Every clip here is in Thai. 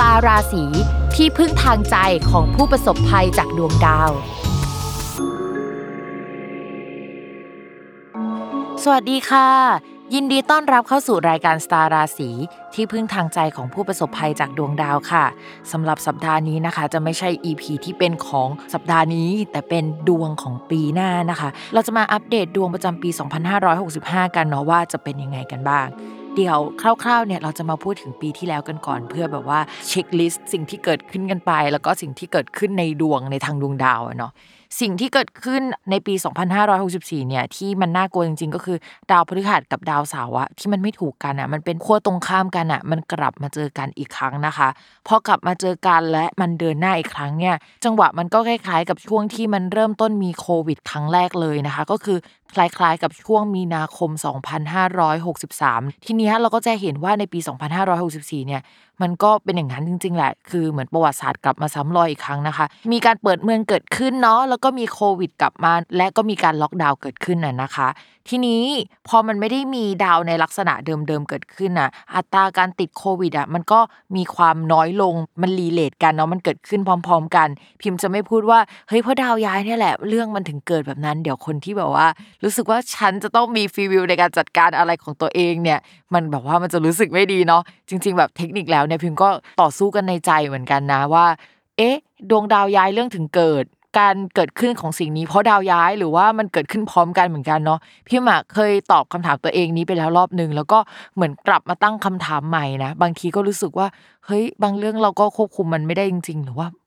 ตาราศีที่พึ่งทางใจของผู้ประสบภัยจากดวงดาว สวัสดีค่ะ ยินดีต้อนรับเข้าสู่รายการสตาราศีที่พึ่งทางใจของผู้ประสบภัยจากดวงดาวค่ะสำหรับสัปดาห์นี้นะคะ จะไม่ใช่ EP ที่เป็นของสัปดาห์นี้ แต่เป็นดวงของปีหน้านะคะ เราจะมาอัปเดตดวงประจำปี 2565 กันเนาะว่าจะเป็นยังไงกันบ้าง เดี๋ยวคร่าวๆเนี่ยเราจะมาพูดถึงปีที่แล้วกันก่อน เพื่อแบบว่าเช็คลิสต์สิ่งที่เกิดขึ้นกันไป แล้วก็สิ่งที่เกิดขึ้นในดวงในทางดวงดาวอะเนาะ สิ่งที่เกิดขึ้นในปี 2564 เนี่ยที่มันน่ากลัวจริงๆ ก็คือ ดาวพฤหัสกับดาวเสาร์อะที่มันไม่ถูกกันอะมันเป็นขั้วตรงข้ามกันอะมันกลับมาเจอกันอีกครั้งนะคะพอกลับมาเจอกันและมันเดินหน้าอีกครั้งเนี่ยจังหวะมันก็คล้ายๆ กับช่วงที่มันเริ่มต้นมีโควิด ครั้งแรกเลยนะคะ ก็คือคล้ายๆ กับช่วงมีนาคม 2563 ทีนี้เราก็จะเห็นว่าในปี 2564 เนี่ย มันก็เป็นอย่างนั้นจริง ๆ แหละ คือเหมือนประวัติศาสตร์กลับมาซ้ำรอยอีกครั้งนะคะ มีการเปิดเมืองเกิดขึ้นเนาะ แล้วก็มีโควิดกลับมา และก็มีการล็อกดาวน์เกิดขึ้นน่ะนะคะ ทีนี้พอมันไม่ได้มีดาวในลักษณะเดิมๆเกิดขึ้นน่ะ อัตราการติดโควิดอะมันก็มีความน้อยลงมันรีเลทกันเนาะมันเกิดขึ้นพร้อม ๆ กัน พิมพ์จะไม่พูดว่าเฮ้ยเพราะดาวย้ายเนี่ยแหละเรื่องมันถึงเกิดแบบนั้น เดี๋ยวคนที่แบบว่า รู้สึกว่าฉันจะต้องมีฟีวิวในการจัดการอะไรของตัวเองเนี่ย มันแบบว่ามันจะรู้สึกไม่ดีเนาะจริง ๆ แบบเทคนิคแล้วเนี่ยพิมพ์ก็ต่อสู้กันในใจเหมือนกันนะว่า เอ๊ะ ดวงดาวย้ายเรื่องถึงเกิด การเกิดขึ้นของสิ่งนี้เพราะดาวย้ายหรือว่ามันเกิดขึ้นพร้อมกันเหมือนกันเนาะพี่หมากเคยตอบคำถามตัวเองนี้ไปแล้วรอบนึง แล้วก็เหมือนกลับมาตั้งคำถามใหม่นะบางทีก็รู้สึกว่าเฮ้ยบางเรื่องเราก็ควบคุมมันไม่ได้จริง ๆ หรือว่า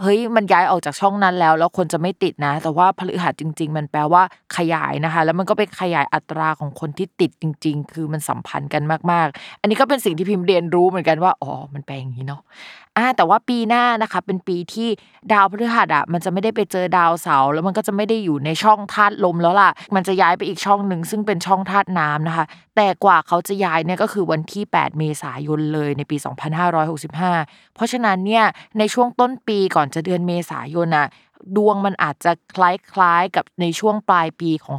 เฮ้ยมันย้ายออกจากช่องนั้นแล้ว แล้วคนจะไม่ติดนะ แต่ว่าพฤหัสจริง ๆ มันแปลว่าขยายนะคะ แล้วมันก็เป็นขยายอัตราของคนที่ติดจริง ๆ คือมันสัมพันธ์กันมากๆ อันนี้ก็เป็นสิ่งที่พิมพ์เรียนรู้เหมือนกันว่าอ๋อมันแปลอย่างนี้เนาะ อ่าแต่ว่าปีหน้านะคะ เป็นปีที่ดาวพฤหัสอะมันจะไม่ได้ไปเจอดาวเสาร์แล้วมันก็จะไม่ได้อยู่ในช่องธาตุลมแล้วล่ะ มันจะย้ายไปอีกช่องหนึ่งซึ่งเป็นช่องธาตุน้ำนะคะ แต่กว่าเขาจะย้ายเนี่ยก็คือวันที่ 8 เมษายนเลยในปี 2565 เพราะฉะนั้นเนี่ยในช่วงต้นปีก่อนจะเดือนเมษายนอะ ดวงมันอาจจะคล้ายๆกับในช่วงปลายปีของ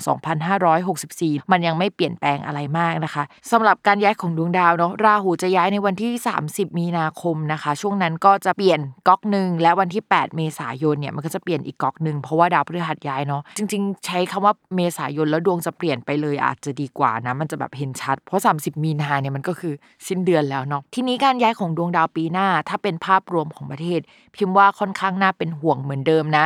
2564 มันยังไม่เปลี่ยนแปลงอะไรมากนะคะสำหรับการย้ายของดวงดาวเนาะราหูจะย้ายในวันที่ 30 มีนาคมนะคะ ช่วงนั้นก็จะเปลี่ยนก๊อกหนึ่งและวันที่ 8 เมษายนเนี่ยมันก็จะเปลี่ยนอีกก๊อกหนึ่งเพราะว่าดาวพฤหัสย้ายเนาะจริง ๆ ใช้คำว่าเมษายนแล้วดวงจะเปลี่ยนไปเลยอาจจะดีกว่านะมันจะแบบเห็นชัด เพราะ 30 มีนาเนี่ยมันก็คือสิ้นเดือนแล้วเนาะทีนี้การย้ายของดวงดาวปีหน้า ถ้าเป็นภาพรวมของประเทศ พิมพ์ว่าค่อนข้างน่าเป็นห่วงเหมือนเดิมนะ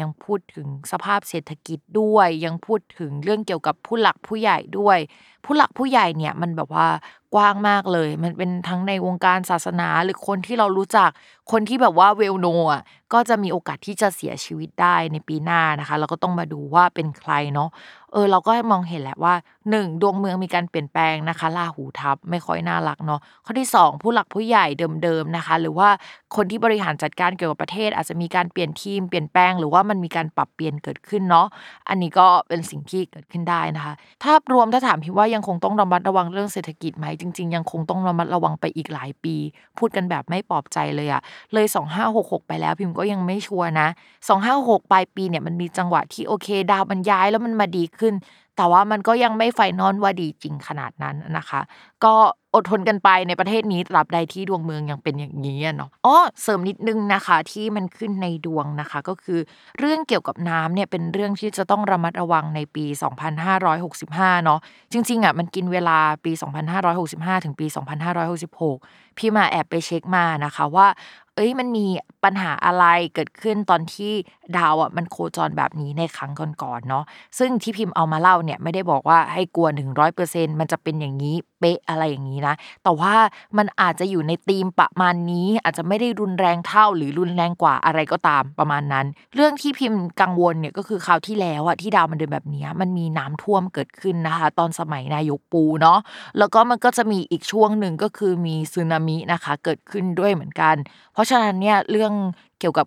ยังพูดถึงสภาพเศรษฐกิจด้วย ยังพูดถึงเรื่องเกี่ยวกับผู้หลักผู้ใหญ่ด้วย ผู้หลักผู้ใหญ่เนี่ยมันแบบว่ากว้างมากเลย มันเป็นทั้งในวงการศาสนาหรือคนที่เรารู้จัก คนที่แบบว่าเวลโนอะก็จะมีโอกาสที่จะเสียชีวิตได้ในปีหน้านะคะ เราก็ต้องมาดูว่าเป็นใครเนาะเออเราก็มองเห็นแหละว่า 1. ดวงเมืองมีการเปลี่ยนแปลงนะคะลาหูทับไม่ค่อยน่ารักเนาะข้อที่ 2 ผู้หลักผู้ใหญ่เดิมๆนะคะ หรือว่าคนที่บริหารจัดการเกี่ยวกับประเทศ อาจจะมีการเปลี่ยนทีมเปลี่ยนแปลงหรือว่ามันมีการปรับเปลี่ยนเกิดขึ้นเนาะอันนี้ก็เป็นสิ่งที่เกิดขึ้นได้นะคะถ้ารวมถ้าถามพี่ว่ายังคงต้องระมัดระวังเรื่องเศรษฐกิจไหมจริง ๆ ยังคงต้องระมัดระวังไปอีกหลายปี พูดกันแบบไม่ปลอบใจเลยอะเลย 2566 ไปแล้วพิมพ์ก็ยังไม่ชัวร์นะ 256ปลายปีเนี่ยมันมีจังหวะที่โอเค ดาวมันย้ายแล้วมันมาดีขึ้น แต่ว่ามันก็ยังไม่ไฟนอลว่าดีจริงขนาดนั้นนะคะ ก็อดทนกันไปในประเทศนี้ตราบใดที่ดวงเมืองยังเป็นอย่างนี้เนาะอ๋อเสริมนิดนึงนะคะที่มันขึ้นในดวงนะคะ ก็คือเรื่องเกี่ยวกับน้ำเนี่ยเป็นเรื่องที่จะต้องระมัดระวังในปี 2565 เนาะจริงๆอะมันกินเวลาปี 2565 ถึงปี 2566 พี่มาแอบไปเช็คมานะคะว่า เอ้ยมันมีปัญหาอะไรเกิดขึ้นตอนที่ดาวอะมันโคจรแบบนี้ในครั้งก่อนๆเนาะซึ่งที่พิมพ์เอามาเล่าเนี่ยไม่ได้บอกว่าให้กลัวถึงร้อยเปอร์เซ็นมันจะเป็นอย่างนี้ เป๊ะอะไรอย่างนี้นะ แต่ว่ามันอาจจะอยู่ในธีมประมาณนี้ อาจจะไม่ได้รุนแรงเท่าหรือรุนแรงกว่าอะไรก็ตามประมาณนั้น เรื่องที่พิมพ์กังวลเนี่ยก็คือคราวที่แล้วอะที่ดาวมันเดินแบบนี้มันมีน้ำท่วมเกิดขึ้นนะคะ ตอนสมัยนายกปูเนาะแล้วก็มันก็จะมีอีกช่วงหนึ่งก็คือมีสึนามินะคะ เกิดขึ้นด้วยเหมือนกัน เพราะฉะนั้นเนี่ยเรื่องเกี่ยวกับ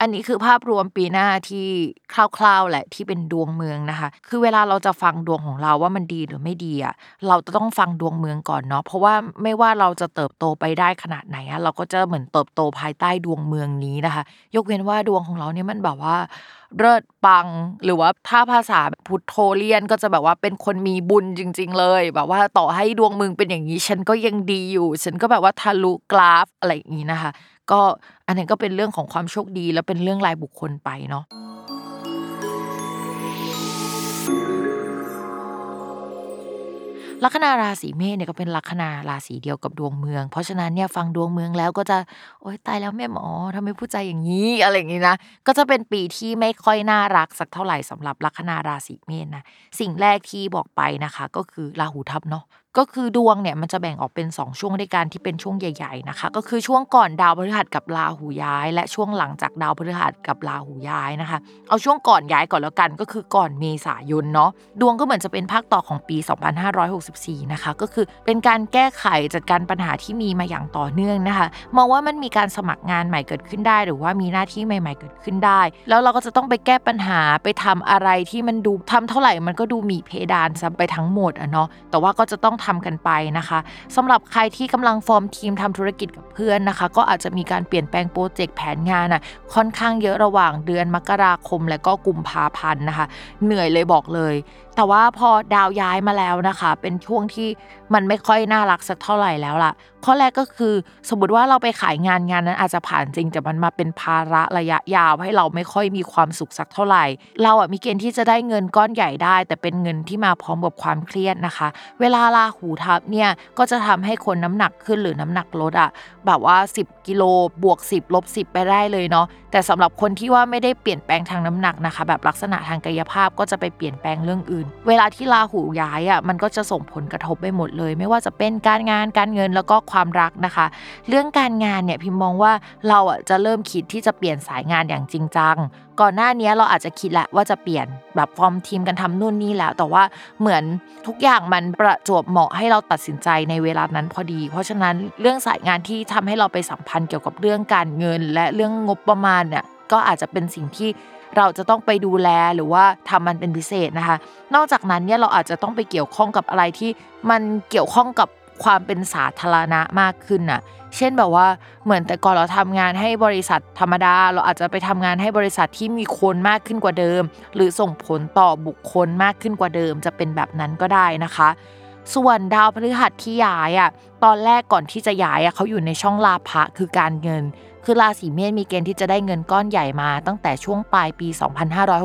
อันนี้คือภาพรวมปีหน้าที่คร่าวๆแหละที่เป็นดวงเมืองนะคะ คือเวลาเราจะฟังดวงของเราว่ามันดีหรือไม่ดีอะเราจะต้องฟังดวงเมืองก่อนเนาะเพราะว่าไม่ว่าเราจะเติบโตไปได้ขนาดไหนอะเราก็จะเหมือนเติบโตภายใต้ดวงเมืองนี้นะคะ ยกเว้นว่าดวงของเราเนี่ยมันแบบว่าเลิศปังหรือว่าถ้าภาษาพุทโธเลียนก็จะแบบว่าเป็นคนมีบุญจริง ๆ เลย แบบว่าต่อให้ดวงเมืองเป็นอย่างนี้ ฉันก็ยังดีอยู่ ฉันก็แบบว่าทะลุกราฟอะไรอย่างนี้นะคะ ก็อันนี้ก็เป็นเรื่องของความโชคดี และเป็นเรื่องรายบุคคลไปเนาะลัคนาราศีเมษเนี่ยก็เป็นลัคนาราศีเดียวกับดวงเมือง เพราะฉะนั้นเนี่ยฟังดวงเมืองแล้วก็จะโอ๊ยตายแล้วแม่หมอทำไมพูดใจอย่างนี้อะไรอย่างนี้นะก็จะเป็นปีที่ไม่ค่อยน่ารักสักเท่าไหร่สำหรับลัคนาราศีเมษนะสิ่งแรกที่บอกไปนะคะ ก็คือราหูทับเนาะ ก็คือดวงเนี่ยมันจะแบ่งออกเป็น 2 ช่วงด้วยกันที่เป็นช่วงใหญ่ๆนะคะ ก็คือช่วงก่อนดาวพฤหัสกับราหูย้าย และช่วงหลังจากดาวพฤหัสกับราหูย้ายนะคะ เอาช่วงก่อนย้ายก่อนแล้วกันก็คือก่อนเมษายนเนาะดวงก็เหมือนจะเป็นภาคต่อของปี 2564 นะคะ ก็คือเป็นการแก้ไขจัดการปัญหาที่มีมาอย่างต่อเนื่องนะคะมองว่ามันมีการสมัครงานใหม่เกิดขึ้นได้ หรือว่ามีหน้าที่ใหม่ ๆ เกิดขึ้นได้ แล้วเราก็จะต้องไปแก้ปัญหาไปทำอะไรที่มันดูทำเท่าไหร่มันก็ดูมีเพดานซ้ำไปทั้งหมดอะเนาะแต่ว่าก็จะต้องทำกันไปนะคะสำหรับใครที่กำลังฟอร์มทีมทำธุรกิจกับเพื่อนนะคะ ก็อาจจะมีการเปลี่ยนแปลงโปรเจกต์แผนงานอะค่อนข้างเยอะระหว่างเดือนมกราคมและก็กุมภาพันธ์นะคะ เหนื่อยเลยบอกเลย แต่ว่าพอดาวย้ายมาแล้วนะคะ เป็นช่วงที่มันไม่ค่อยน่ารักสักเท่าไหร่แล้วล่ะ ข้อแรกก็คือสมมติว่าเราไปขายงานงานนั้นอาจจะผ่านจริงแต่มันมาเป็นภาระระยะยาวให้เราไม่ค่อยมีความสุขสักเท่าไหร่ เราอะมีเกณฑ์ที่จะได้เงินก้อนใหญ่ได้ แต่เป็นเงินที่มาพร้อมกับความเครียดนะคะ เวลาลาหูทับเนี่ยก็จะทำให้คนน้ำหนักขึ้นหรือน้ำหนักลดอะแบบว่า 10 กิโลบวก 10ลบ10 ไปได้เลยเนาะแต่สำหรับคนที่ว่าไม่ได้เปลี่ยนแปลงทางน้ำหนักนะคะ แบบลักษณะทางกายภาพก็จะไปเปลี่ยนแปลงเรื่องอื่นเวลาที่ลาหูย้ายอะมันก็จะส่งผลกระทบไปหมดเลย ไม่ว่าจะเป็นการงานการเงินแล้วก็ความรักนะคะ เรื่องการงานเนี่ยพิมมองว่าเราอะจะเริ่มคิดที่จะเปลี่ยนสายงานอย่างจริงจัง ก่อนหน้านี้เราอาจจะคิดแหละว่าจะเปลี่ยนแบบฟอร์มทีมกันทำนู่นนี่แล้ว แต่ว่าเหมือนทุกอย่างมันประจวบเหมาะให้เราตัดสินใจในเวลานั้นพอดี เพราะฉะนั้นเรื่องสายงานที่ทำให้เราไปสัมพันธ์เกี่ยวกับเรื่องการเงิน และเรื่องงบประมาณเนี่ย ก็อาจจะเป็นสิ่งที่เราจะต้องไปดูแลหรือว่าทำมันเป็นพิเศษนะคะ นอกจากนั้นเนี่ยเราอาจจะต้องไปเกี่ยวข้องกับอะไรที่มันเกี่ยวข้องกับความเป็นสาธารณะมากขึ้นน่ะ เช่นแบบว่าเหมือนแต่ก่อนเราทำงานให้บริษัทธรรมดา เราอาจจะไปทำงานให้บริษัทที่มีคนมากขึ้นกว่าเดิม หรือส่งผลต่อบุคคลมากขึ้นกว่าเดิม จะเป็นแบบนั้นก็ได้นะคะ ส่วนดาวพฤหัสที่ย้ายอะตอนแรกก่อนที่จะย้ายอะเขาอยู่ในช่องลาภะคือการเงิน คือราศีเมษมีเกณฑ์ที่จะได้เงินก้อนใหญ่มาตั้งแต่ช่วงปลายปี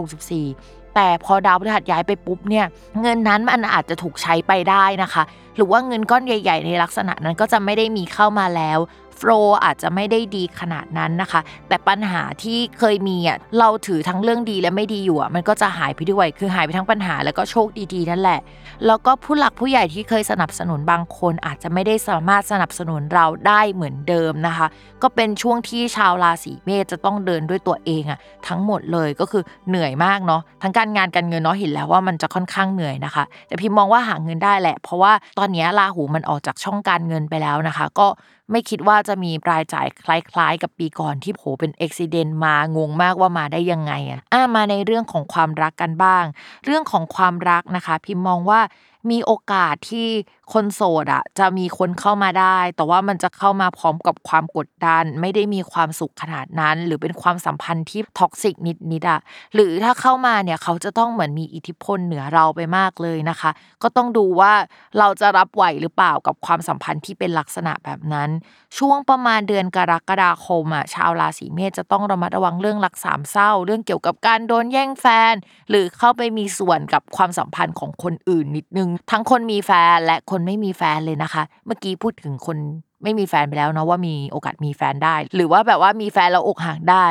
2564 แต่พอดาวพฤหัสย้ายไปปุ๊บเนี่ยเงินนั้นมันอาจจะถูกใช้ไปได้นะคะ หรือว่าเงินก้อนใหญ่ ๆ ในลักษณะนั้นก็จะไม่ได้มีเข้ามาแล้ว ฟลอาจจะไม่ได้ดีขนาดนั้นนะคะ แต่ปัญหาที่เคยมีอะเราถือทั้งเรื่องดีและไม่ดีอยู่อะมันก็จะหายไปด้วย คือหายไปทั้งปัญหาแล้วก็โชคดีๆ นั่นแหละ แล้วก็ผู้หลักผู้ใหญ่ที่เคยสนับสนุนบางคนอาจจะไม่ได้สามารถสนับสนุนเราได้เหมือนเดิมนะคะ ก็เป็นช่วงที่ชาวราศีเมษจะต้องเดินด้วยตัวเองอะทั้งหมดเลยก็คือเหนื่อยมากเนาะทั้งการงานการเงินเนาะเห็นแล้วว่ามันจะค่อนข้างเหนื่อยนะคะ แต่พิมมองว่าหาเงินได้แหละ เพราะว่าตอนนี้ราหูมันออกจากช่องการเงินไปแล้วนะคะ ก็ไม่คิดว่าจะมีรายจ่ายคล้ายๆ กับปีก่อนที่โผเป็นอุบิเหตุมางงมากว่ามาได้ยังไงอะอะมาในเรื่องของความรักกันบ้าง เรื่องของความรักนะคะ พิมมองว่า มีโอกาสที่คนโสดอะจะมีคนเข้ามาได้ แต่ว่ามันจะเข้ามาพร้อมกับความกดดัน ไม่ได้มีความสุขขนาดนั้น หรือเป็นความสัมพันธ์ที่ท็อกซิกนิดๆอะหรือถ้าเข้ามาเนี่ยเขาจะต้องเหมือนมีอิทธิพลเหนือเราไปมากเลยนะคะ ก็ต้องดูว่าเราจะรับไหวหรือเปล่ากับความสัมพันธ์ที่เป็นลักษณะแบบนั้น ช่วงประมาณเดือนกรกฎาคมอะชาวราศีเมษจะต้องระมัดระวังเรื่องรักสามเศร้า เรื่องเกี่ยวกับการโดนแย่งแฟน หรือเข้าไปมีส่วนกับความสัมพันธ์ของคนอื่นนิดนึงทั้งคนมีแฟนและคนไม่มีแฟนเลยนะคะ เมื่อกี้พูดถึงคนไม่มีแฟนไปแล้วเนาะว่ามีโอกาสมีแฟนได้ หรือว่าแบบว่ามีแฟนแล้วอกหักได้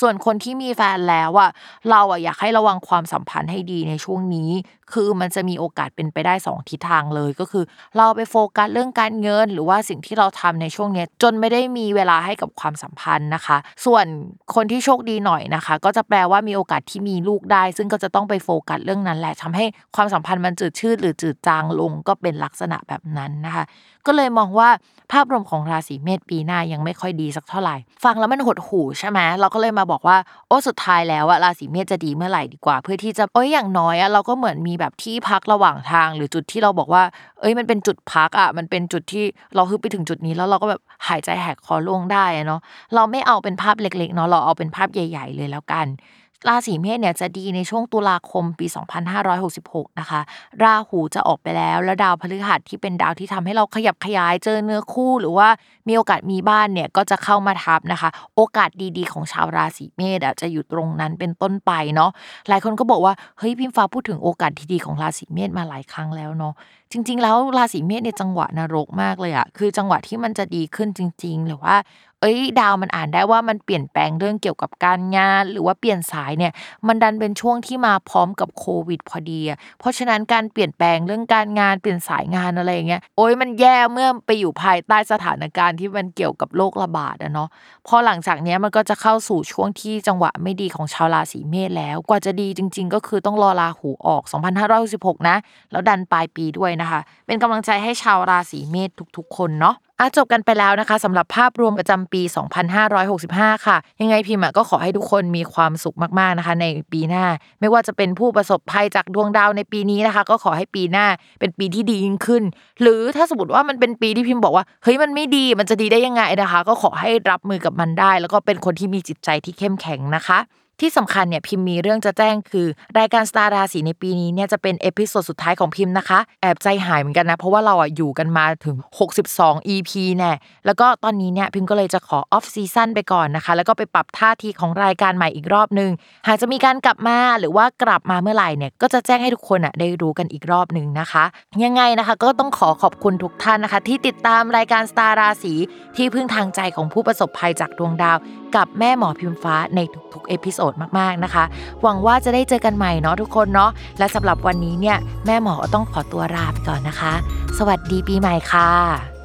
ส่วนคนที่มีแฟนแล้วอะเราอะอยากให้ระวังความสัมพันธ์ให้ดีในช่วงนี้คือมันจะมีโอกาสเป็นไปได้สองทิศทางเลยก็คือ เราไปโฟกัสเรื่องการเงิน หรือว่าสิ่งที่เราทำในช่วงนี้จนไม่ได้มีเวลาให้กับความสัมพันธ์นะคะ ส่วนคนที่โชคดีหน่อยนะคะ ก็จะแปลว่ามีโอกาสที่มีลูกได้ ซึ่งก็จะต้องไปโฟกัสเรื่องนั้นแหละทำให้ความสัมพันธ์มันจืดชืดหรือจืดจางลงก็เป็นลักษณะแบบนั้นนะคะ ก็เลยมองว่าภาพรวมของราศีเมษปีหน้ายังไม่ค่อยดีสักเท่าไหร่ ฟังแล้วมันหดหู่ใช่ไหมเราก็เลยมาบอกว่าโอ้สุดท้ายแล้วอะราศีเมษจะดีเมื่อไหร่ดีกว่า เพื่อที่จะเอ้ยอย่างน้อยอะเราก็เหมือนมีแบบที่พักระหว่างทาง หรือจุดที่เราบอกว่า เอ้ยมันเป็นจุดพักอะมันเป็นจุดที่เราฮึบไปถึงจุดนี้แล้วเราก็แบบหายใจแหกคอล่วงได้เนาะเราไม่เอาเป็นภาพเล็กๆเนาะเราเอาเป็นภาพใหญ่ ๆ เลยแล้วกัน ราศีเมษเนี่ยจะดีในช่วงตุลาคมปี 2566 นะคะ ราหูจะออกไปแล้ว แล้วดาวพฤหัสที่เป็นดาวที่ทำให้เราขยับขยายเจอเนื้อคู่ หรือว่ามีโอกาสมีบ้านเนี่ยก็จะเข้ามาทับนะคะ โอกาสดีๆ ของชาวราศีเมษจะอยู่ตรงนั้นเป็นต้นไปเนาะ หลายคนก็บอกว่าเฮ้ยพิมฟ้าพูดถึงโอกาสที่ดีของราศีเมษมาหลายครั้งแล้วเนาะ จริง ๆ แล้วราศีเมษในจังหวะนรกมากเลยอะคือจังหวะที่มันจะดีขึ้นจริง ๆ หรือว่า อ้ยอ้ยดาวมันอ่านได้ว่ามันเปลี่ยนแปลงเรื่องเกี่ยวกับการงาน หรือว่าเปลี่ยนสายเนี่ยมันดันเป็นช่วงที่มาพร้อมกับโควิดพอดี เพราะฉะนั้นการเปลี่ยนแปลงเรื่องการงานเปลี่ยนสายงานอะไรเงี้ยโอ้ยมันแย่เมื่อไปอยู่ภายใต้สถานการณ์ที่มันเกี่ยวกับโรคระบาดอะเนาะพอหลังจากเนี้ยมันก็จะเข้าสู่ช่วงที่จังหวะไม่ดีของชาวราศีเมษแล้วกว่าจะดีจริง ๆ ก็คือต้องรอราหูออก 2566 นะ แล้วดันปลายปีด้วยนะคะ เป็นกำลังใจให้ชาวราศีเมษทุกๆ คนเนาะ อาจบกันไปแล้วนะคะสำหรับภาพรวมประจำปี 2565 ค่ะ ยังไงพิมพ์ก็ขอให้ทุกคนมีความสุขมากๆนะคะ ในปีหน้า ไม่ว่าจะเป็นผู้ประสบภัยจากดวงดาวในปีนี้นะคะ ก็ขอให้ปีหน้าเป็นปีที่ดียิ่งขึ้น หรือถ้าสมมติว่ามันเป็นปีที่พิมพ์บอกว่าเฮ้ยมันไม่ดีมันจะดีได้ยังไงนะคะ ก็ขอให้รับมือกับมันได้ แล้วก็เป็นคนที่มีจิตใจที่เข้มแข็งนะคะ ที่สำคัญเนี่ยพิมพ์มีเรื่องจะแจ้งคือ รายการสตาร์ราศีในปีนี้เนี่ยจะเป็น episode สุดท้ายของพิมพ์นะคะ แอบใจหายเหมือนกันนะ เพราะว่าเราอะอยู่กันมาถึง 62 EP แน่ะแล้วก็ตอนนี้เนี่ยพิมพ์ก็เลยจะขอ off season ไปก่อนนะคะ แล้วก็ไปปรับท่าทีของรายการใหม่อีกรอบนึง หากจะมีการกลับมาหรือว่ากลับมาเมื่อไหร่เนี่ยก็จะแจ้งให้ทุกคนอะได้รู้กันอีกรอบหนึ่งนะคะ ยังไงนะคะ ก็ต้องขอขอบคุณทุกท่านนะคะ ที่ติดตามรายการสตาร์ราศีที่พึ่งทางใจของผู้ประสบภัยจากดวงดาวกับแม่หมอพิมฟ้าในทุกๆ episode มากๆนะคะ หวังว่าจะได้เจอกันใหม่เนาะทุกคนเนาะและสำหรับวันนี้เนี่ยแม่หมอต้องขอตัวลาไปก่อนนะคะ สวัสดีปีใหม่ค่ะ